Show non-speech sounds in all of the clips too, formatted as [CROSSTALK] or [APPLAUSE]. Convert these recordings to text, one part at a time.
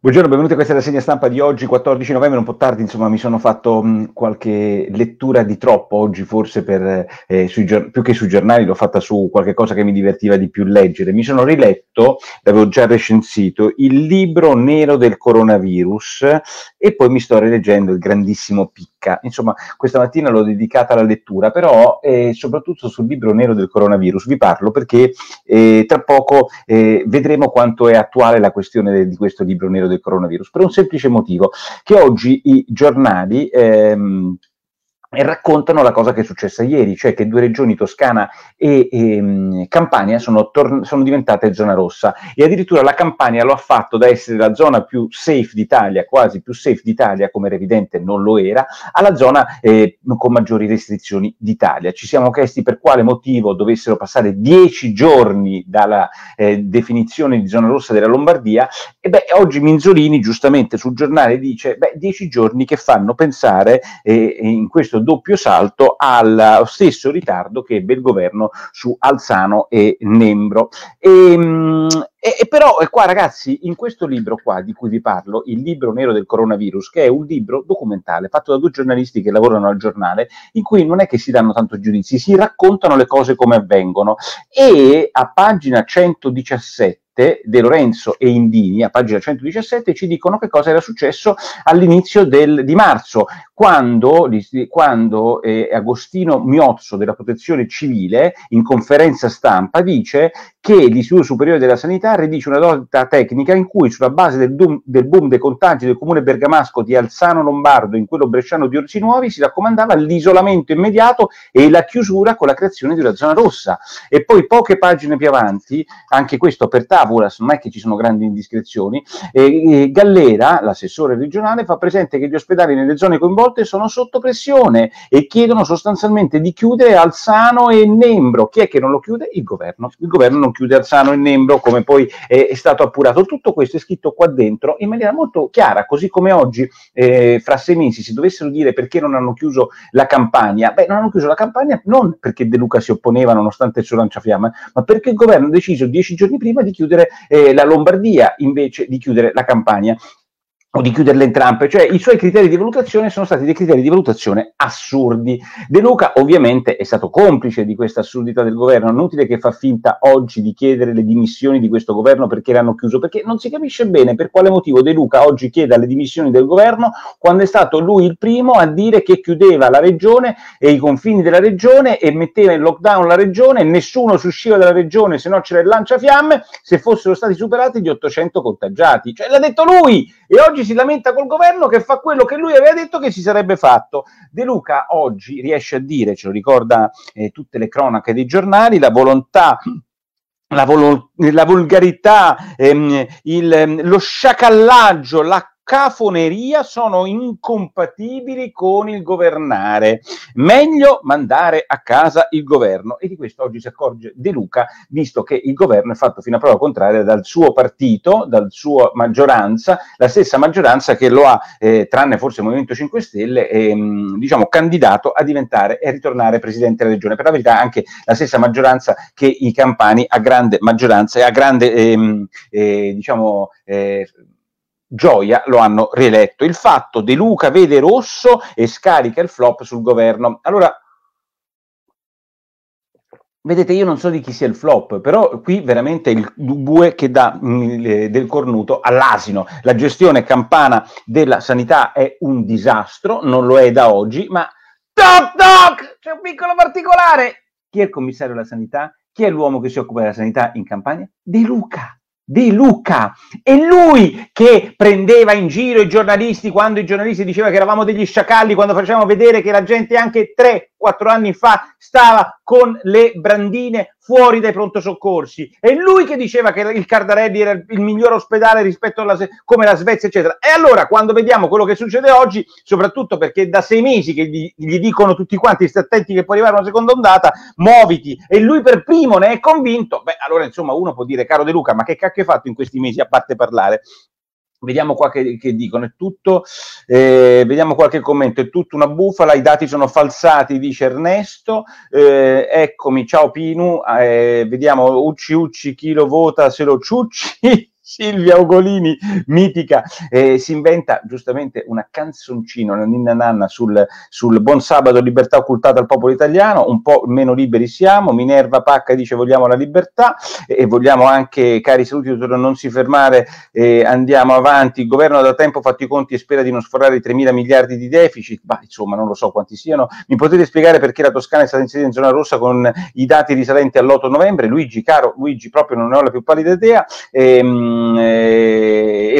Buongiorno, benvenuti a questa rassegna stampa di oggi, 14 novembre, un po' tardi, insomma mi sono fatto mh, qualche lettura di troppo oggi, forse per, eh, sui, più che sui giornali, l'ho fatta su qualche cosa che mi divertiva di più leggere. Mi sono riletto, l'avevo già recensito, il libro nero del coronavirus e poi mi sto rileggendo il grandissimo Picca. Insomma, questa mattina l'ho dedicata alla lettura, però eh, soprattutto sul libro nero del coronavirus vi parlo perché eh, tra poco eh, vedremo quanto è attuale la questione de- di questo libro nero del coronavirus, per un semplice motivo, che oggi i giornali ehm, e raccontano la cosa che è successa ieri, cioè che due regioni, Toscana e, e ehm, Campania, sono, tor- sono, diventate zona rossa e addirittura la Campania lo ha fatto da essere la zona più safe d'Italia, quasi più safe d'Italia, come era evidente non lo era, alla zona eh, con maggiori restrizioni d'Italia. Ci siamo chiesti per quale motivo dovessero passare dieci giorni dalla eh, definizione di zona rossa della Lombardia e beh, oggi Minzolini giustamente sul giornale dice, beh, dieci giorni che fanno pensare eh, in questo questo doppio salto allo stesso ritardo che ebbe il governo su Alzano e Nembro. E, mm, e, e, però qua ragazzi, in questo libro qua di cui vi parlo, il libro nero del coronavirus, che è un libro documentale fatto da due giornalisti che lavorano al giornale, in cui non è che si danno tanto giudizi, si raccontano le cose come avvengono. E a pagina 117 De Lorenzo e Indini, a pagina 117, ci dicono che cosa era successo all'inizio del, di marzo, quando, quando eh, Agostino Miozzo della Protezione Civile, in conferenza stampa, dice che l'Istituto Superiore della Sanità redice una nota tecnica in cui, sulla base del, boom, del boom dei contagi del comune bergamasco di Alzano Lombardo in quello bresciano di Orsi Nuovi, si raccomandava l'isolamento immediato e la chiusura con la creazione di una zona rossa. E poi poche pagine più avanti, anche questo per Tavulas, non è che ci sono grandi indiscrezioni, eh, Gallera, l'assessore regionale, fa presente che gli ospedali nelle zone coinvolte sono sotto pressione e chiedono sostanzialmente di chiudere Alzano e Nembro. Chi è che non lo chiude? Il governo. Il governo non chiude Arzano e Nembro, come poi è, è, stato appurato. Tutto questo è scritto qua dentro in maniera molto chiara, così come oggi, eh, fra sei mesi, si dovessero dire perché non hanno chiuso la campagna. Beh, non hanno chiuso la campagna non perché De Luca si opponeva nonostante il suo lanciafiamme, ma perché il governo ha deciso dieci giorni prima di chiudere eh, la Lombardia invece di chiudere la campagna o di chiuderle entrambe, cioè i suoi criteri di valutazione sono stati dei criteri di valutazione assurdi. De Luca ovviamente è stato complice di questa assurdità del governo, inutile che fa finta oggi di chiedere le dimissioni di questo governo perché l'hanno chiuso, perché non si capisce bene per quale motivo De Luca oggi chieda le dimissioni del governo quando è stato lui il primo a dire che chiudeva la regione e i confini della regione e metteva in lockdown la regione. Nessuno si usciva dalla regione se no c'era il lanciafiamme. Se fossero stati superati gli 800 contagiati. Cioè l'ha detto lui! E oggi si lamenta col governo che fa quello che lui aveva detto che si sarebbe fatto. De Luca oggi riesce a dire, ce lo ricorda eh, tutte le cronache dei giornali, la volontà la, vol- la volgarità, ehm, il, ehm, lo sciacallaggio, la cafoneria sono incompatibili con il governare. Meglio mandare a casa il governo. E di questo oggi si accorge De Luca, visto che il governo è fatto fino a prova contraria dal suo partito, dal sua maggioranza, la stessa maggioranza che lo ha, eh, tranne forse il Movimento 5 Stelle, ehm, diciamo, candidato a diventare e a ritornare presidente della regione. Per la verità anche la stessa maggioranza che i campani a grande maggioranza e a grande, ehm, eh, diciamo, eh, Gioia lo hanno rieletto. Il fatto De Luca vede rosso e scarica il flop sul governo. Allora, vedete, io non so di chi sia il flop, però qui veramente il bue che dà mh, mm, del cornuto all'asino. La gestione campana della sanità è un disastro, non lo è da oggi, ma toc toc, c'è un piccolo particolare. Chi è il commissario della sanità? Chi è l'uomo che si occupa della sanità in campagna? De Luca. De Luca. È lui che prendeva in giro i giornalisti quando i giornalisti dicevano che eravamo degli sciacalli, quando facevamo vedere che la gente anche 3-4 anni fa stava con le brandine fuori dai pronto soccorsi. È lui che diceva che il Cardarelli era il miglior ospedale rispetto alla come la Svezia, eccetera. E allora, quando vediamo quello che succede oggi, soprattutto perché da sei mesi che gli, gli dicono tutti quanti, stai attenti che può arrivare una seconda ondata, muoviti, e lui per primo ne è convinto, beh, allora insomma uno può dire, caro De Luca, ma che cacchio hai fatto in questi mesi a parte parlare? Vediamo qua che, che, dicono, è tutto, eh, vediamo qualche commento, è tutto una bufala, i dati sono falsati, dice Ernesto, eh, eccomi, ciao Pinu, eh, vediamo Ucci Ucci, chi lo vota se lo ciucci, Silvia Ugolini, mitica, eh, si inventa giustamente una canzoncina, una ninna nanna sul, sul buon sabato, libertà occultata al popolo italiano, un po' meno liberi siamo, Minerva Pacca dice vogliamo la libertà e vogliamo anche, cari saluti, non si fermare, eh, andiamo avanti, il governo da tempo ha fatto i conti e spera di non sforare i 3 mila miliardi di deficit, ma insomma non lo so quanti siano, mi potete spiegare perché la Toscana è stata inserita in zona rossa con i dati risalenti all'8 novembre? Luigi, caro, Luigi proprio non ne ho la più pallida idea, ehm, e,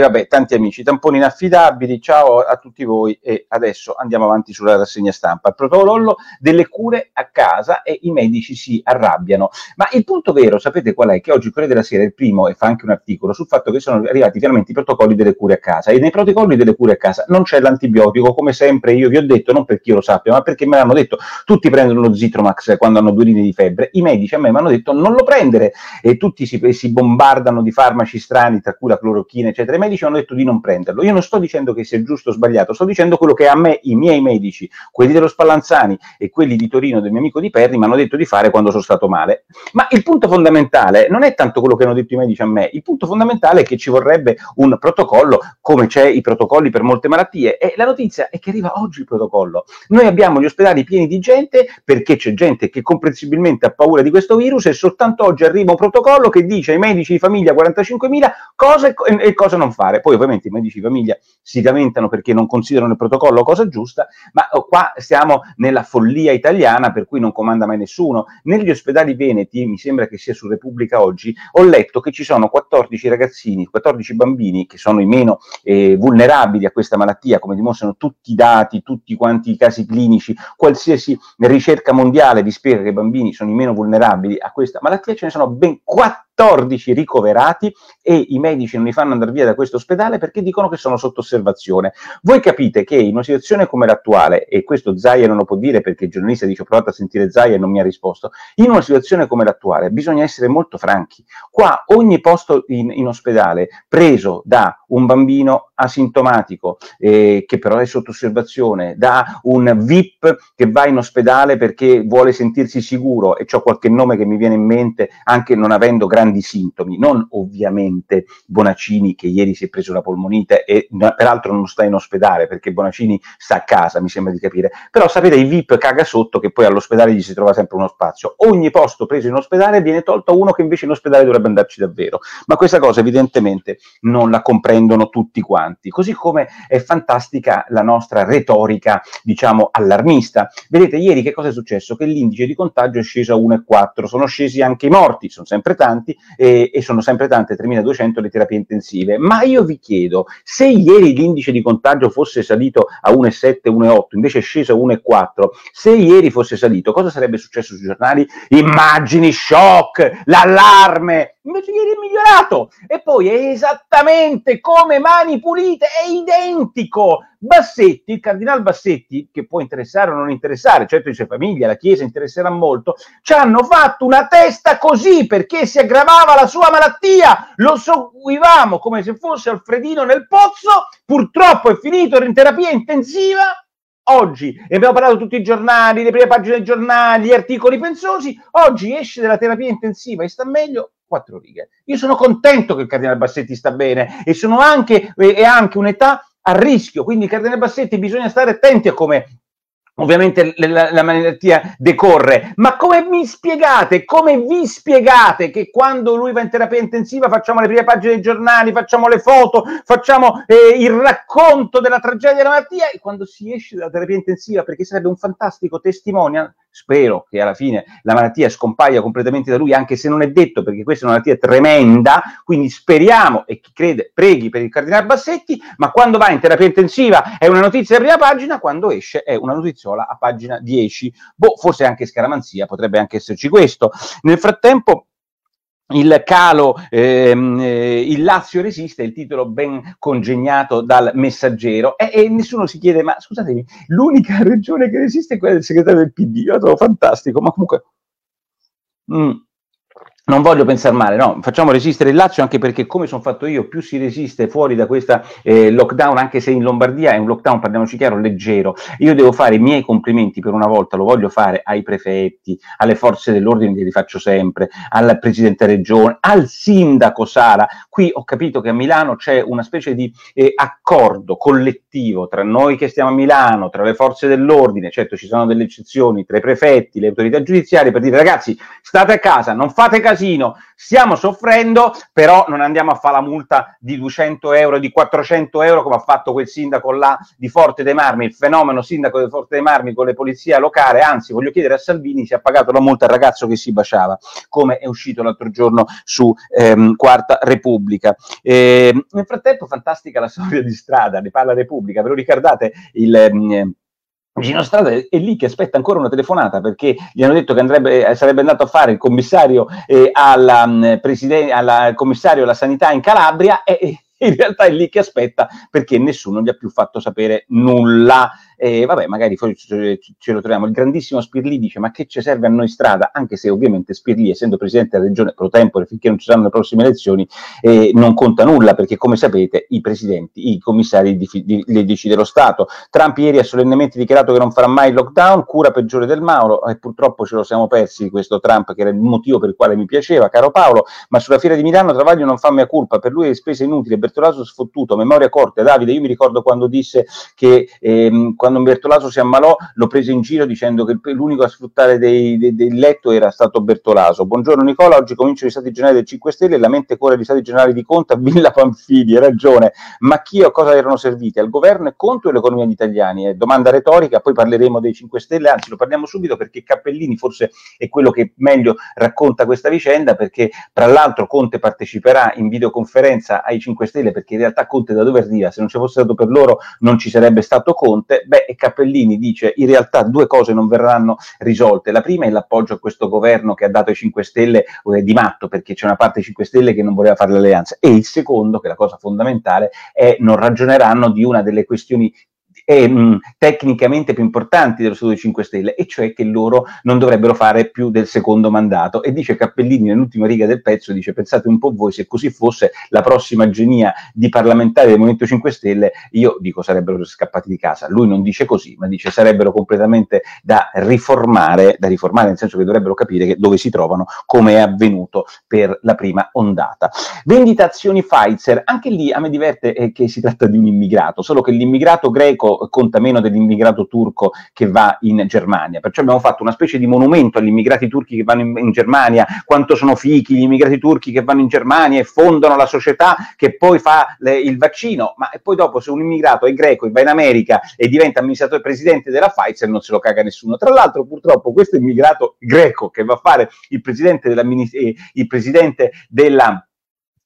vabbè, tanti amici, tamponi inaffidabili, ciao a tutti voi e adesso andiamo avanti sulla rassegna stampa. Il protocollo delle cure a casa e i medici si arrabbiano. Ma il punto vero, sapete qual è? Che oggi Corriere della Sera è il primo e fa anche un articolo sul fatto che sono arrivati finalmente i protocolli delle cure a casa e nei protocolli delle cure a casa non c'è l'antibiotico, come sempre io vi ho detto, non perché io lo sappia, ma perché me l'hanno detto, tutti prendono lo Zitromax quando hanno due linee di febbre, i medici a me mi hanno detto non lo prendere e tutti si, si bombardano di farmaci strani, tra cui la clorochina, eccetera, medici hanno detto di non prenderlo. Io non sto dicendo che sia giusto o sbagliato, sto dicendo quello che a me i miei medici, quelli dello Spallanzani e quelli di Torino del mio amico di Perri, mi hanno detto di fare quando sono stato male. Ma il punto fondamentale non è tanto quello che hanno detto i medici a me, il punto fondamentale è che ci vorrebbe un protocollo come c'è i protocolli per molte malattie e la notizia è che arriva oggi il protocollo. Noi abbiamo gli ospedali pieni di gente perché c'è gente che comprensibilmente ha paura di questo virus e soltanto oggi arriva un protocollo che dice ai medici di famiglia 45.000 cosa e, cosa non fare. Poi ovviamente i medici di famiglia si lamentano perché non considerano il protocollo cosa giusta, ma oh, qua stiamo nella follia italiana per cui non comanda mai nessuno. Negli ospedali veneti, mi sembra che sia su Repubblica oggi, ho letto che ci sono 14 ragazzini, 14 bambini che sono i meno eh, vulnerabili a questa malattia, come dimostrano tutti i dati, tutti quanti i casi clinici, qualsiasi ricerca mondiale vi spiega che i bambini sono i meno vulnerabili a questa malattia, ce ne sono ben 4 14 ricoverati e i medici non li fanno andare via da questo ospedale perché dicono che sono sotto osservazione. Voi capite che in una situazione come l'attuale, e questo Zaia non lo può dire perché il giornalista dice ho provato a sentire Zaia e non mi ha risposto, in una situazione come l'attuale bisogna essere molto franchi. Qua ogni posto in, in ospedale preso da un bambino asintomatico eh, che però è sotto osservazione, da un VIP che va in ospedale perché vuole sentirsi sicuro e ho qualche nome che mi viene in mente anche non avendo grandi grandi sintomi, non ovviamente Bonaccini che ieri si è preso la polmonite e peraltro non sta in ospedale perché Bonaccini sta a casa, mi sembra di capire, però sapete i VIP caga sotto che poi all'ospedale gli si trova sempre uno spazio, ogni posto preso in ospedale viene tolto uno che invece in ospedale dovrebbe andarci davvero, ma questa cosa evidentemente non la comprendono tutti quanti, così come è fantastica la nostra retorica, diciamo, allarmista. Vedete, ieri che cosa è successo? Che l'indice di contagio è sceso a 1,4, sono scesi anche i morti, sono sempre tanti, e, e sono sempre tante, 3.200 le terapie intensive. Ma io vi chiedo, se ieri l'indice di contagio fosse salito a 1,7, 1,8, invece è sceso a 1,4, se ieri fosse salito, cosa sarebbe successo sui giornali? Immagini, shock, l'allarme. Invece ieri è migliorato. E poi è esattamente come mani pulite, è identico. Bassetti, il cardinal Bassetti, che può interessare o non interessare, certo dice famiglia, la Chiesa interesserà molto, ci hanno fatto una testa così perché si aggravava la sua malattia, lo seguivamo come se fosse Alfredino nel pozzo, purtroppo è finito in terapia intensiva, oggi, e abbiamo parlato tutti i giornali, le prime pagine dei giornali, gli articoli pensosi, oggi esce dalla terapia intensiva e sta meglio quattro righe. Io sono contento che il cardinale Bassetti sta bene e sono anche, e anche un'età a rischio, quindi Cardinale Bassetti bisogna stare attenti a come ovviamente la, la, malattia decorre, ma come mi spiegate, come vi spiegate che quando lui va in terapia intensiva facciamo le prime pagine dei giornali, facciamo le foto, facciamo eh, il racconto della tragedia della malattia e quando si esce dalla terapia intensiva, perché sarebbe un fantastico testimonial, spero che alla fine la malattia scompaia completamente da lui, anche se non è detto, perché questa è una malattia tremenda, quindi speriamo, e chi crede preghi per il Cardinale Bassetti, ma quando va in terapia intensiva è una notizia a prima pagina, quando esce è una notiziola a pagina 10. Boh, forse anche scaramanzia, potrebbe anche esserci questo. Nel frattempo il calo, ehm, eh, il Lazio resiste, il titolo ben congegnato dal messaggero e, e, nessuno si chiede, ma scusatemi, l'unica [LAUGHS] regione che resiste è quella del segretario del PD, io lo trovo fantastico, ma comunque... Mm. Non voglio pensare male, no, facciamo resistere il Lazio anche perché come sono fatto io, più si resiste fuori da questa eh, lockdown, anche se in Lombardia è un lockdown, parliamoci chiaro, leggero, io devo fare i miei complimenti per una volta, lo voglio fare ai prefetti, alle forze dell'ordine, che li faccio sempre, al Presidente Regione, al Sindaco Sara, qui ho capito che a Milano c'è una specie di eh, accordo collettivo tra noi che stiamo a Milano, tra le forze dell'ordine, certo ci sono delle eccezioni, tra i prefetti, le autorità giudiziarie, per dire ragazzi state a casa, non fate casino, casino, stiamo soffrendo, però non andiamo a fare la multa di 200 euro, di 400 euro come ha fatto quel sindaco là di Forte dei Marmi, il fenomeno sindaco di Forte dei Marmi con le polizie locali, anzi voglio chiedere a Salvini se ha pagato la multa al ragazzo che si baciava, come è uscito l'altro giorno su ehm, Quarta Repubblica. E, nel frattempo fantastica la storia di strada, ne parla Repubblica, ve lo ricordate il... Ehm, Gino Strada è lì che aspetta ancora una telefonata perché gli hanno detto che andrebbe, eh, sarebbe andato a fare il commissario, eh, alla, mm, presiden- alla, commissario alla sanità in Calabria e, in realtà è lì che aspetta perché nessuno gli ha più fatto sapere nulla. E vabbè, magari poi ce, lo troviamo. Il grandissimo Spirli dice: Ma che ci serve a noi strada? Anche se ovviamente Spirli, essendo presidente della regione pro tempore finché non ci saranno le prossime elezioni, eh, non conta nulla perché, come sapete, i presidenti, i commissari di, di, li decide lo Stato. Trump ieri ha solennemente dichiarato che non farà mai il lockdown, cura peggiore del Mauro, e purtroppo ce lo siamo persi questo Trump, che era il motivo per il quale mi piaceva, caro Paolo. Ma sulla fiera di Milano Travaglio non fa mia colpa, per lui è spese inutili. Bertolaso sfottuto, memoria corta. Davide, io mi ricordo quando disse che ehm, Bertolaso si ammalò lo prese in giro dicendo che l'unico a sfruttare dei, dei, del letto era stato Bertolaso. Buongiorno Nicola, oggi comincio gli stati generali del 5 Stelle la mente corre gli stati generali di Conte Villa Panfili, hai ragione. Ma chi o cosa erano serviti? Al governo e Conte o l'economia degli italiani? Eh, domanda retorica, poi parleremo dei 5 Stelle, anzi lo parliamo subito perché Cappellini forse è quello che meglio racconta questa vicenda perché tra l'altro Conte parteciperà in videoconferenza ai 5 Stelle perché in realtà Conte da dove arriva? Se non ci fosse stato per loro non ci sarebbe stato Conte. Beh, e Cappellini dice in realtà due cose non verranno risolte. La prima è l'appoggio a questo governo che ha dato ai 5 Stelle eh, di matto, perché c'è una parte dei 5 Stelle che non voleva fare l'alleanza. E il secondo, che è la cosa fondamentale, è non ragioneranno di una delle questioni mh, tecnicamente più importanti dello Studio 5 Stelle, e cioè che loro non dovrebbero fare più del secondo mandato. E dice Cappellini nell'ultima riga del pezzo, dice pensate un po' voi, se così fosse la prossima genia di parlamentari del Movimento 5 Stelle, io dico sarebbero scappati di casa. Lui non dice così, ma dice sarebbero completamente da riformare, da riformare nel senso che dovrebbero capire che dove si trovano, come è avvenuto per la prima ondata. Vendita azioni Pfizer, anche lì a me diverte eh, che si tratta di un immigrato, solo che l'immigrato greco conta meno dell'immigrato turco che va in Germania. Perciò abbiamo fatto una specie di monumento agli immigrati turchi che vanno in, in Germania, quanto sono fichi gli immigrati turchi che vanno in Germania e fondano la società che poi fa le, il vaccino, ma poi dopo se un immigrato è greco e va in America e diventa amministratore presidente della Pfizer non se lo caga nessuno. Tra l'altro purtroppo questo immigrato greco che va a fare il presidente, eh, il presidente della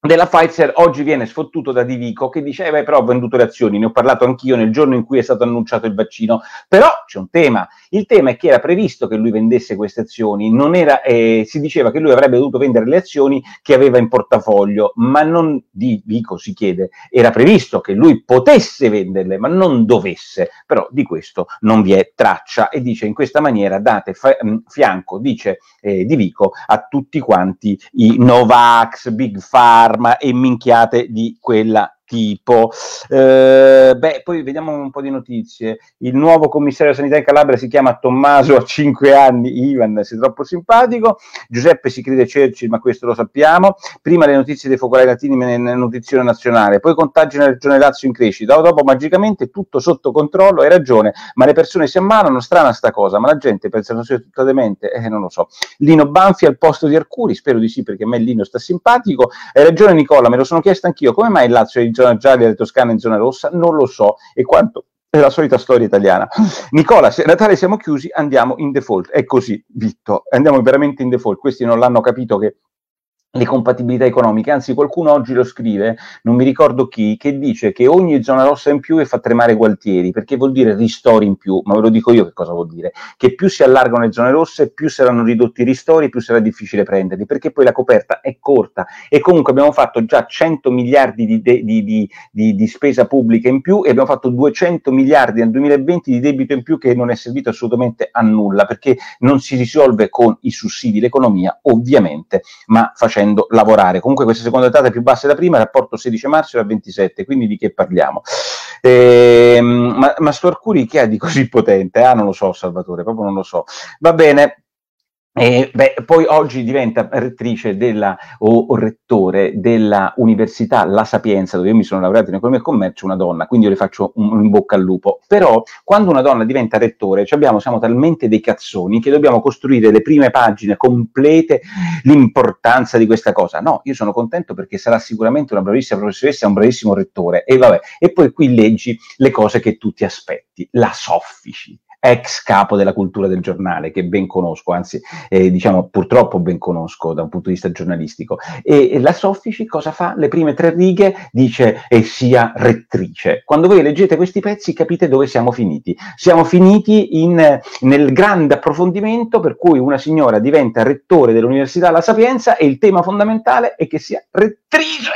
della Pfizer oggi viene sfottuto da Divico che dice eh beh, però ho venduto le azioni, ne ho parlato anch'io nel giorno in cui è stato annunciato il vaccino, però c'è un tema, il tema è che era previsto che lui vendesse queste azioni, era, eh, si diceva che lui avrebbe dovuto vendere le azioni che aveva in portafoglio, ma non, Divico si chiede, era previsto che lui potesse venderle, ma non dovesse, però di questo non vi è traccia. E dice in questa maniera date fa- fianco, dice eh, Divico, a tutti quanti i Novax, Big Pharma, arma e minchiate di quella tipo. Eh, beh, poi vediamo un po' di notizie. Il nuovo commissario sanità in Calabria si chiama Tommaso, ha 5 anni, Ivan, sei troppo simpatico. Giuseppe si crede Churchill, ma questo lo sappiamo. Prima le notizie dei focolai latini nella notizione nazionale, poi contagi nella regione Lazio in crescita, dopo magicamente tutto sotto controllo, hai ragione, ma le persone si ammalano, strana sta cosa, ma la gente pensa che sia tutta demente, eh, non lo so. Lino Banfi al posto di Arcuri, spero di sì perché a me Lino sta simpatico. Hai ragione Nicola, me lo sono chiesto anch'io, come mai il Lazio è in zona gialla e la Toscana in zona rossa? Non lo so. E quanto è la solita storia italiana. [LAUGHS] Nicola, se Natale siamo chiusi, andiamo in default. È così, Vitto, andiamo veramente in default. Questi non l'hanno capito che le compatibilità economiche, anzi qualcuno oggi lo scrive, non mi ricordo chi, che dice che ogni zona rossa in più fa tremare Gualtieri, perché vuol dire ristori in più, ma ve lo dico io che cosa vuol dire, che più si allargano le zone rosse, più saranno ridotti i ristori, più sarà difficile prenderli, perché poi la coperta è corta. E comunque abbiamo fatto già 100 miliardi di, de- di, di, di, spesa pubblica in più e abbiamo fatto 200 miliardi nel 2020 di debito in più che non è servito assolutamente a nulla, perché non si risolve con i sussidi l'economia, ovviamente, ma facendo facendo lavorare. Comunque questa seconda data è più bassa della prima, rapporto 16 marzo era 27, quindi di che parliamo? Eh, ma, ma sto Arcuri che ha di così potente? Ah, non lo so, Salvatore, proprio non lo so. Va bene, e, beh, poi oggi diventa rettrice della, o, o, rettore della Università La Sapienza, dove io mi sono laureato in economia e commercio, una donna, quindi io le faccio un, un bocca al lupo. Però quando una donna diventa rettore, abbiamo, siamo talmente dei cazzoni che dobbiamo costruire le prime pagine complete l'importanza di questa cosa. No, io sono contento perché sarà sicuramente una bravissima professoressa, un bravissimo rettore. E vabbè, e poi qui leggi le cose che tu ti aspetti, la soffici ex capo della cultura del giornale, che ben conosco, anzi, eh, diciamo purtroppo ben conosco da un punto di vista giornalistico. E, e la Soffici cosa fa? Le prime tre righe dice e sia rettrice. Quando voi leggete questi pezzi capite dove siamo finiti. Siamo finiti in, nel grande approfondimento per cui una signora diventa rettore dell'Università La Sapienza e il tema fondamentale è che sia rettrice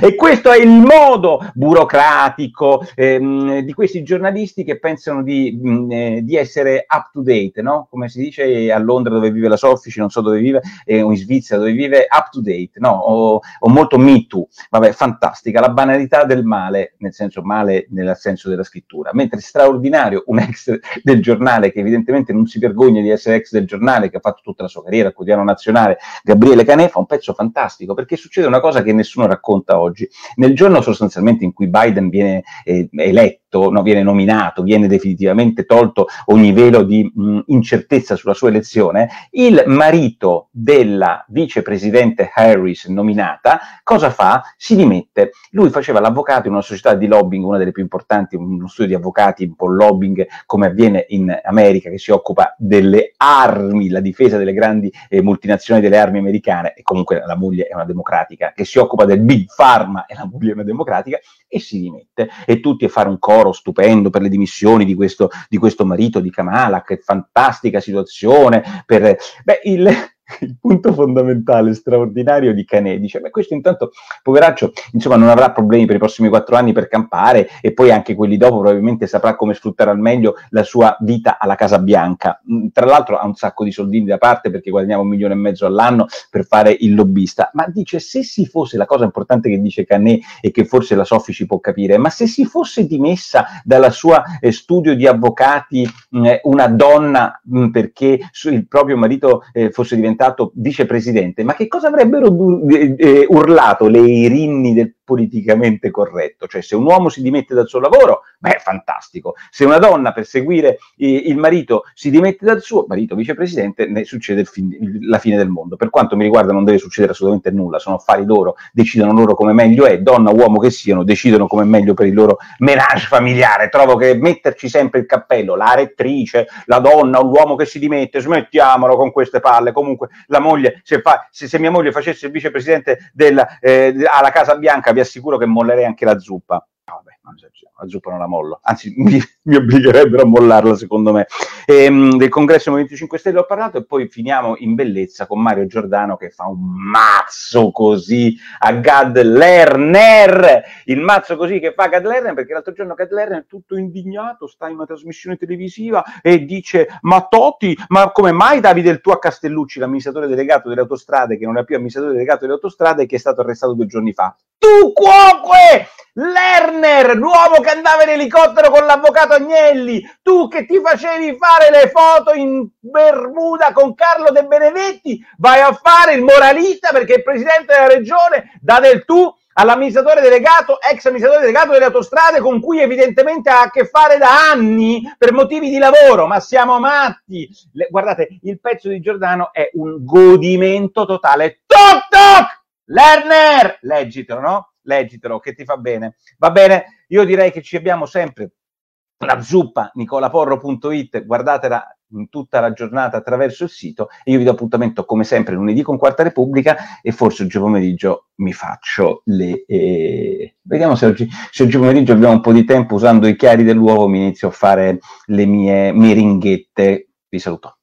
e questo è il modo burocratico ehm, di questi giornalisti che pensano di, mh, mm, eh, di, essere up to date, no? Come si dice a Londra dove vive la Soffici, non so dove vive, eh, o in Svizzera dove vive, up to date, no? O, o molto me too. Vabbè, fantastica. La banalità del male, nel senso male nel senso della scrittura. Mentre straordinario un ex del giornale che evidentemente non si vergogna di essere ex del giornale, che ha fatto tutta la sua carriera al quotidiano nazionale, Gabriele Canè, fa un pezzo fantastico perché succede una cosa che nessuno racconta oggi. Nel giorno sostanzialmente in cui Biden viene eh, eletto, eletto, no, viene nominato, viene definitivamente tolto ogni velo di mh, incertezza sulla sua elezione, il marito della vicepresidente Harris nominata, cosa fa? Si dimette. Lui faceva l'avvocato in una società di lobbying, una delle più importanti, uno studio di avvocati, un po' lobbying come avviene in America, che si occupa delle armi, la difesa delle grandi eh, multinazionali delle armi americane, e comunque la moglie è una democratica, che si occupa del big pharma e la moglie è una democratica, e si dimette. E tutti a fare un coro coro stupendo per le dimissioni di questo, di questo marito di Kamala, che fantastica situazione. Per... Beh, il, il punto fondamentale, straordinario di Canè, dice, beh, questo intanto, poveraccio, insomma, non avrà problemi per i prossimi quattro anni per campare e poi anche quelli dopo probabilmente saprà come sfruttare al meglio la sua vita alla Casa Bianca. Mm, tra l'altro ha un sacco di soldini da parte perché guadagniamo un milione e mezzo all'anno per fare il lobbista, ma dice, se si fosse, la cosa importante che dice Canè e che forse la Soffi ci può capire, ma se si fosse dimessa dalla sua eh, studio di avvocati mm, una donna mh, mm, perché il proprio marito eh, fosse diventato diventato vicepresidente, ma che cosa avrebbero du- eh, urlato le irinni del politicamente corretto? Cioè se un uomo si dimette dal suo lavoro, beh, fantastico. Se una donna per seguire il marito si dimette dal suo marito vicepresidente, ne succede fin- la fine del mondo. Per quanto mi riguarda non deve succedere assolutamente nulla, sono affari loro, decidono loro come meglio è, donna o uomo che siano, decidono come meglio per il loro menage familiare. Trovo che metterci sempre il cappello, la rettrice, la donna o l'uomo che si dimette, smettiamolo con queste palle, comunque la moglie, se, fa, se, se mia moglie facesse il vicepresidente della, eh, alla Casa Bianca, vi assicuro che mollerei anche la zuppa. La zuppa non la mollo, anzi [LAUGHS] mi, mi obbligherebbero a mollarla secondo me. E, ehm, del congresso Movimento 5 Stelle ho parlato e poi finiamo in bellezza con Mario Giordano che fa un mazzo così a Gad Lerner, il mazzo così che fa Gad Lerner perché l'altro giorno Gad Lerner tutto indignato, sta in una trasmissione televisiva e dice ma Toti, ma come mai Davide il tuo a Castellucci, l'amministratore delegato delle autostrade che non è più amministratore delegato delle autostrade che è stato arrestato due giorni fa? Tu cuoque! Lerner, l'uomo che andava in elicottero con l'avvocato Agnelli, tu che ti facevi fare le foto in Bermuda con Carlo De Benedetti, vai a fare il moralista perché il presidente della regione dà del tu all'amministratore delegato, ex amministratore delegato delle autostrade con cui evidentemente ha a che fare da anni per motivi di lavoro, ma siamo matti. Le, guardate, il pezzo di Giordano è un godimento totale. Toc toc! Lerner! Leggitelo, no? leggitelo, che ti fa bene. Va bene? Io direi che ci abbiamo sempre la zuppa nicolaporro.it, guardatela tutta la giornata attraverso il sito e io vi do appuntamento come sempre lunedì con Quarta Repubblica e forse oggi pomeriggio mi faccio le... Eh, vediamo se oggi, se oggi pomeriggio abbiamo un po' di tempo usando i chiari dell'uovo mi inizio a fare le mie meringhette. Vi saluto.